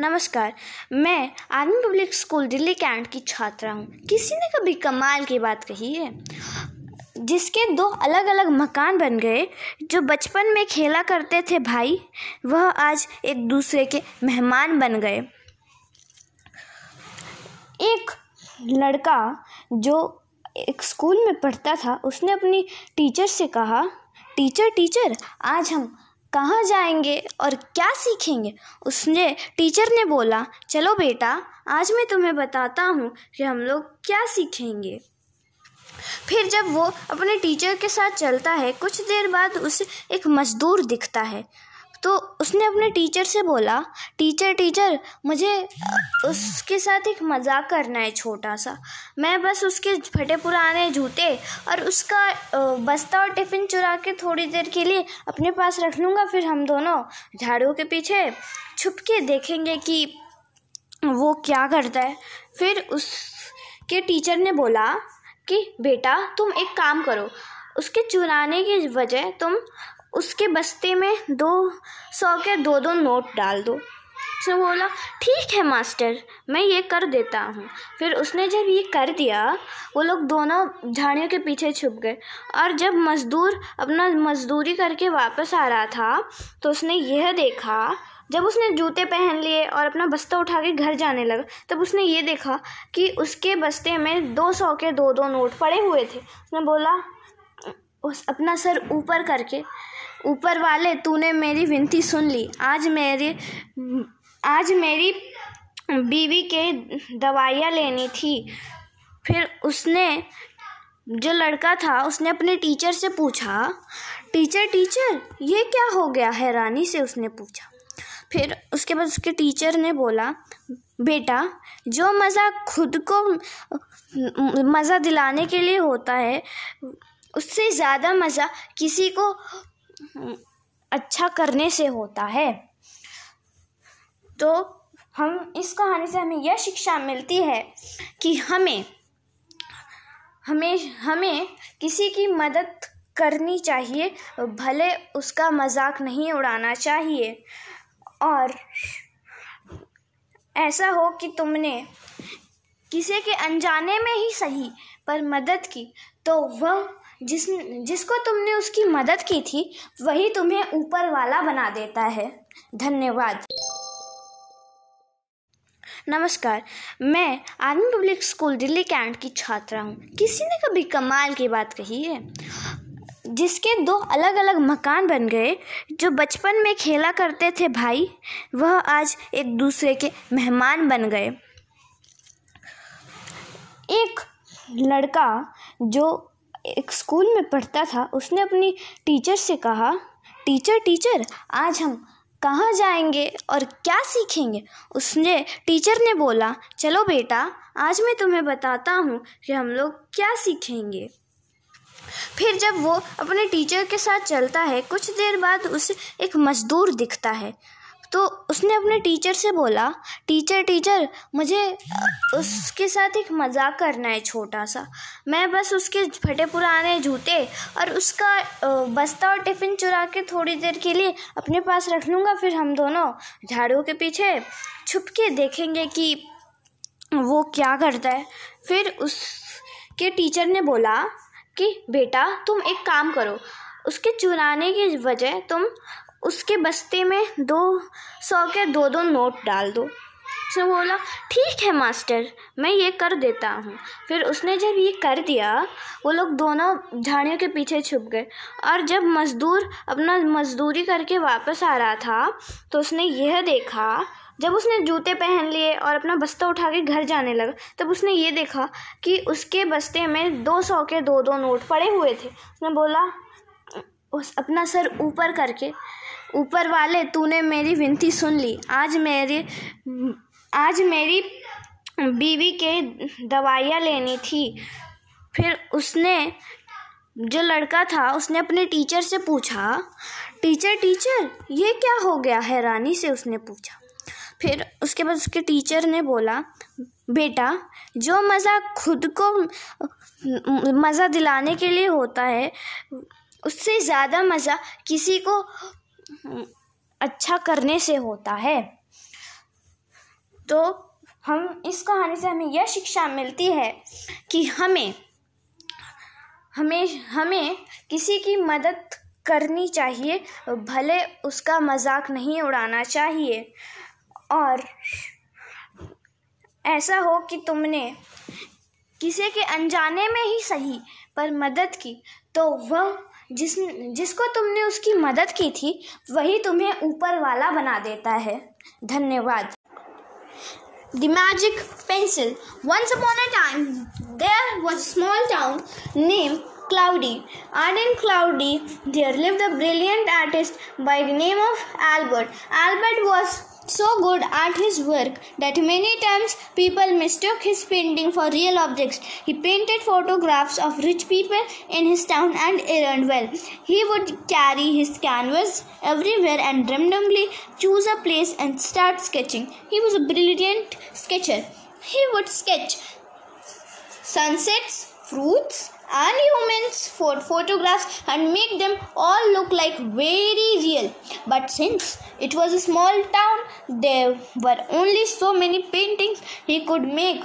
नमस्कार, मैं army public school Delhi cantt की छात्रा हूँ। किसी ने कभी कमाल की बात कही है? जिसके दो अलग अलग मकान बन गए, जो बचपन में खेला करते थे भाई, वह आज एक दूसरे के मेहमान बन गए। एक लड़का जो एक स्कूल में पढ़ता था, उसने अपनी टीचर से कहा, टीचर टीचर, आज हम कहाँ जाएँगे और क्या सीखेंगे? उसने, टीचर ने बोला, चलो बेटा, आज मैं तुम्हें बताता हूँ कि हम लोग क्या सीखेंगे। फिर जब वो अपने टीचर के साथ चलता है, कुछ देर बाद उसे एक मज़दूर दिखता है। तो उसने अपने टीचर से बोला टीचर टीचर मुझे उसके साथ एक मज़ाक करना है छोटा सा मैं बस उसके फटे पुराने जूते और उसका बस्ता और टिफ़िन चुरा के थोड़ी देर के लिए अपने पास रख लूँगा, फिर हम दोनों झाड़ू के पीछे छुप के देखेंगे कि वो क्या करता है। फिर उसके टीचर ने बोला कि, बेटा, तुम एक काम करो, उसके चुराने की वजह तुम उसके बस्ते में दो सौ के दो दो नोट डाल दो। उसने बोला, ठीक है, मास्टर, मैं ये कर देता हूँ। फिर उसने जब ये कर दिया, वो लोग दोनों झाड़ियों के पीछे छुप गए और जब मज़दूर अपना मज़दूरी करके वापस आ रहा था तो उसने यह देखा, जब उसने जूते पहन लिए और अपना बस्ता उठा के घर जाने लगा, तब उसने ये देखा कि उसके बस्ते में दो सौ के दो दो नोट पड़े हुए थे। उसने बोला, उस, अपना सर ऊपर करके। ऊपर वाले, तूने मेरी विनती सुन ली। आज मेरे, आज मेरी बीवी के दवाइयाँ लेनी थी। फिर उसने, जो लड़का था, उसने अपने टीचर से पूछा, टीचर टीचर, ये क्या हो गया हैरानी से उसने पूछा। फिर उसके बाद उसके टीचर ने बोला, बेटा, जो मज़ा खुद को, मज़ा दिलाने के लिए होता है, उससे ज़्यादा मज़ा किसी को अच्छा करने से होता है। तो हम इस कहानी से हमें यह शिक्षा मिलती है कि हमें हमें हमें किसी की मदद करनी चाहिए, भले उसका मज़ाक नहीं उड़ाना चाहिए। और ऐसा हो कि तुमने किसी के अनजाने में ही सही, पर मदद की तो वह जिस, जिसको तुमने उसकी मदद की थी, वही तुम्हें ऊपर वाला बना देता है। धन्यवाद। नमस्कार, मैं army public school Delhi cantt की छात्रा हूँ। किसी ने कभी कमाल की बात कही है? जिसके दो अलग अलग मकान बन गए, जो बचपन में खेला करते थे भाई, वह आज एक दूसरे के मेहमान बन गए। एक लड़का जो एक स्कूल में पढ़ता था, उसने अपनी टीचर से कहा, टीचर टीचर, आज हम कहाँ जाएँगे और क्या सीखेंगे? उसने, टीचर ने बोला, चलो बेटा, आज मैं तुम्हें बताता हूँ कि हम लोग क्या सीखेंगे. फिर जब वो अपने टीचर के साथ चलता है, कुछ देर बाद उसे एक मज़दूर दिखता है। तो उसने अपने टीचर से बोला टीचर टीचर मुझे उसके साथ एक मज़ाक करना है छोटा सा मैं बस उसके फटे पुराने जूते और उसका बस्ता और टिफ़िन चुरा के थोड़ी देर के लिए अपने पास रख लूँगा, फिर हम दोनों झाड़ू के पीछे छुप के देखेंगे कि वो क्या करता है। फिर उसके टीचर ने बोला कि, बेटा, तुम एक काम करो, उसके चुराने की वजह तुम उसके बस्ते में दो सौ के दो दो नोट डाल दो। उसने बोला, ठीक है, मास्टर, मैं ये कर देता हूँ। फिर उसने जब ये कर दिया, वो लोग दोनों झाड़ियों के पीछे छुप गए और जब मज़दूर अपना मज़दूरी करके वापस आ रहा था तो उसने यह देखा, जब उसने जूते पहन लिए और अपना बस्ता उठा के घर जाने लगा, तब उसने ये देखा कि उसके बस्ते में दो सौ के दो दो नोट पड़े हुए थे। उसने बोला, उस, अपना सर ऊपर करके। ऊपर वाले, तूने मेरी विनती सुन ली। आज मेरे, आज मेरी बीवी के दवाइयाँ लेनी थी। फिर उसने, जो लड़का था, उसने अपने टीचर से पूछा, टीचर टीचर, ये क्या हो गया हैरानी से उसने पूछा। फिर उसके बाद उसके टीचर ने बोला, बेटा, जो मज़ा खुद को, मज़ा दिलाने के लिए होता है, उससे ज़्यादा मज़ा किसी को अच्छा करने से होता है। तो हम इस कहानी से हमें यह शिक्षा मिलती है कि हमें हमें हमें किसी की मदद करनी चाहिए, भले उसका मज़ाक नहीं उड़ाना चाहिए। और ऐसा हो कि तुमने किसी के अनजाने में ही सही, पर मदद की तो वह जिस, जिसको तुमने उसकी मदद की थी, वही तुम्हें ऊपर वाला बना देता है। धन्यवाद। The magic pencil once upon a time there was small town name Cloudy and in Cloudy there live the brilliant artist by the name of Albert Albert was so good at his work that many times people mistook his painting for real objects. He painted photographs of rich people in his town and earned well. He would carry his canvas everywhere and randomly choose a place and start sketching. He was a brilliant sketcher. He would sketch sunsets, fruits, and humans for photographs and make them all look like very real. But since it was a small town, there were only so many paintings he could make.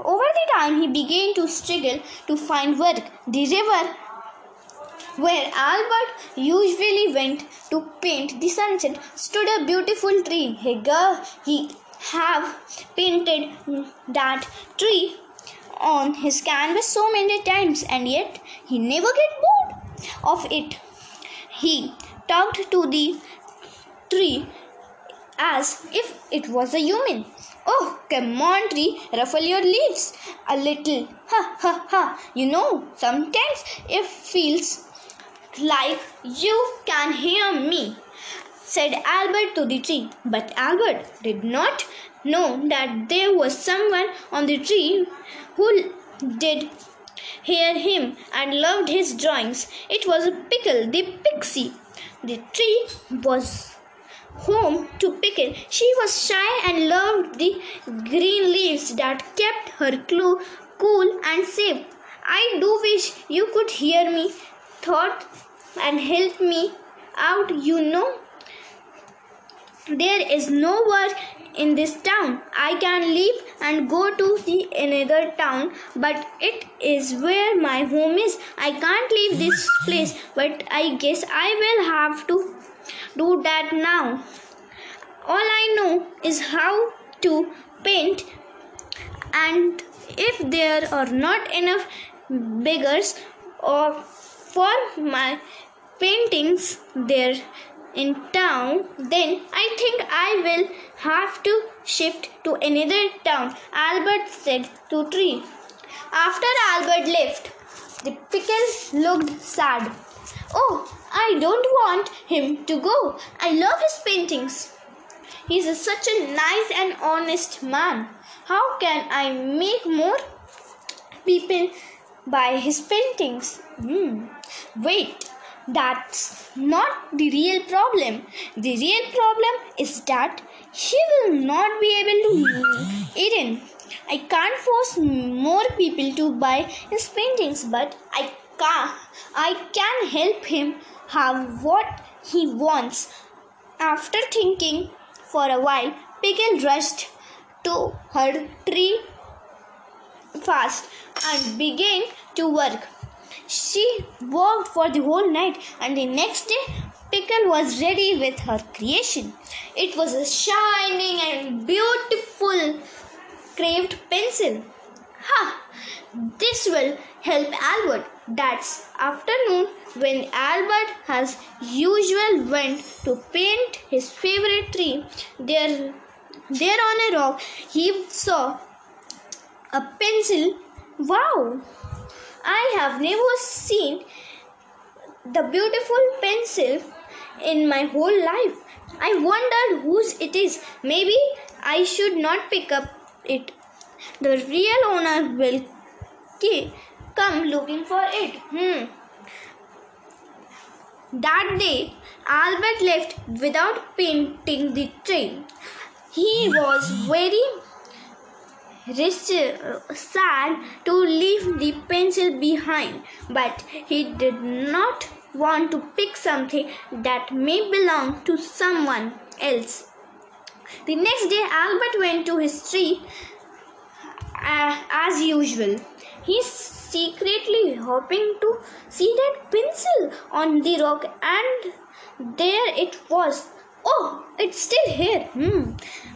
Over the time, he began to struggle to find work. The river where Albert usually went to paint the sunset stood a beautiful tree. He, he have painted that tree on his canvas so many times and yet he never get bored of it. He talked to the tree as if it was a human. Oh, come on, tree, ruffle your leaves a little. Ha ha ha. You know, sometimes it feels like you can hear me, said Albert to the tree. But Albert did not know that there was someone on the tree who did hear him and loved his drawings. It was Pickle, the pixie. The tree was home to Pickle. She was shy and loved the green leaves that kept her cool and safe. I do wish you could hear me, thought, and help me out, you know. There is no work in this town. I can leave and go to the another town, but it is where my home is. I can't leave this place, but I guess I will have to do that now. All I know is how to paint, and if there are not enough beggars or for my paintings there in town, then I think I will have to shift to another town, Albert said to Tree. After Albert left, the pickle looked sad. Oh, I don't want him to go. I love his paintings. He's a, such a nice and honest man. How can I make more people buy his paintings? Hmm. Wait, that's not the real problem. The real problem is that he will not be able to Eden. I can't force more people to buy his paintings, but I can I can help him have what he wants. After thinking for a while, Pickle rushed to her tree fast and began to work. She worked for the whole night, and the next day, Pickle was ready with her creation. It was a shining and beautiful carved pencil. Ha! This will help Albert. That's afternoon when Albert has usual went to paint his favorite tree. There, there on a rock, he saw a pencil. Wow! I have never seen the beautiful pencil in my whole life. I wondered whose it is. Maybe I should not pick up it. The real owner will come looking for it. Hmm. That day, Albert left without painting the tree. He was very sad to leave the pencil behind, but he did not want to pick something that may belong to someone else. The next day, Albert went to his tree uh, as usual. He secretly hoping to see that pencil on the rock, and there it was. Oh, it's still here. Hmm.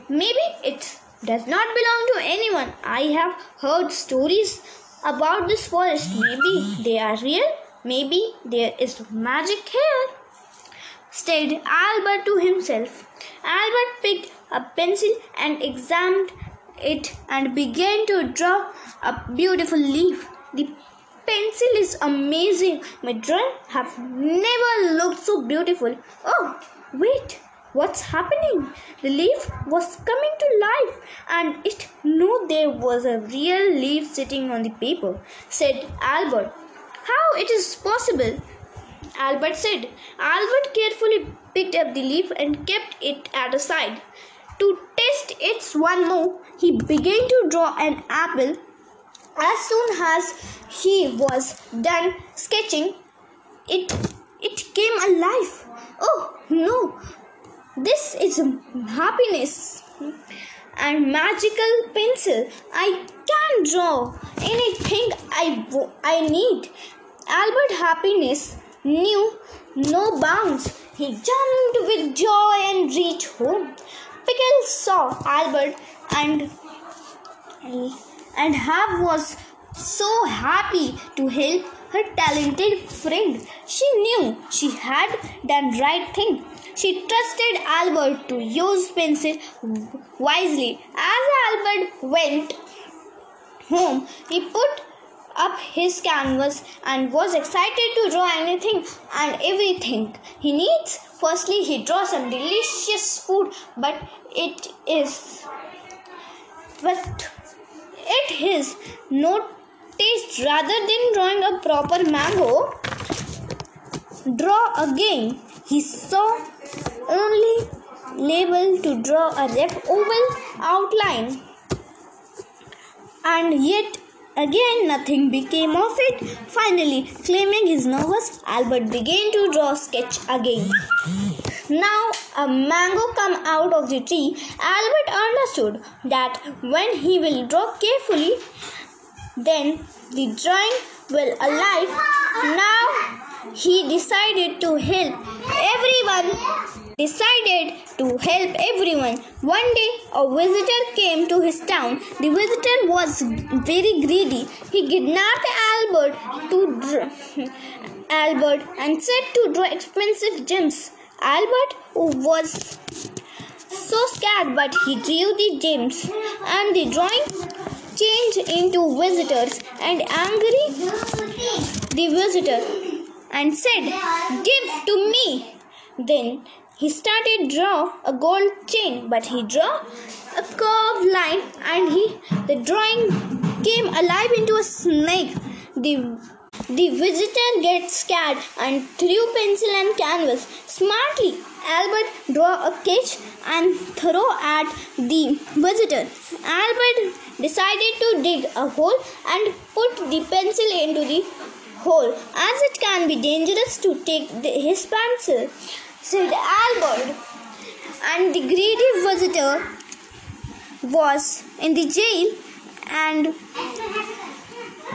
Maybe it does not belong to anyone. I have heard stories about this forest. Maybe they are real. Maybe there is magic here. Said Albert to himself. Albert picked a pencil and examined it and began to draw a beautiful leaf. The pencil is amazing. My drawing have never looked so beautiful. Oh, wait, what's happening? The leaf was coming to life and it knew there was a real leaf sitting on the paper, said Albert. How it is possible? Albert said. Albert carefully picked up the leaf and kept it at a side. To test it one more, he began to draw an apple. As soon as he was done sketching, it it came alive. Oh no! This is happiness and magical pencil. I can draw anything I, I need. Albert Happiness knew no bounds. He jumped with joy and reached home. Pickle saw Albert and and Have was so happy to help her talented friend. She knew she had done right thing. She trusted Albert to use pencil wisely. As Albert went home, he put up his canvas and was excited to draw anything and everything he needs. Firstly, he draws some delicious food, but it is but it is no taste rather than drawing a proper mango. Draw again. He saw only label to draw a rough oval outline and yet Again, nothing became of it. Finally, claiming his nervous, Albert began to draw sketch again. Now, a mango come out of the tree. Albert understood that when he will draw carefully, then the drawing will alive. Now, he decided to help everyone decided to help everyone. One day, a visitor came to his town. The visitor was very greedy. He kidnapped Albert to draw, Albert and said to draw expensive gems. Albert was so scared, but he drew the gems, and the drawing changed into visitors and angry the visitor and said, "Give to me." Then he started draw a gold chain, but he draw a curved line and he the drawing came alive into a snake. The the visitor gets scared and threw pencil and canvas. Smartly, Albert drew a cage and throw at the visitor. Albert decided to dig a hole and put the pencil into the hole as it can be dangerous to take the, his pencil said Albert. And the greedy visitor was in the jail and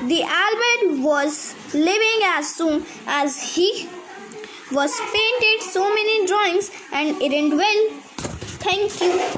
the Albert was living as soon as he was painted so many drawings and it ended well. Thank you.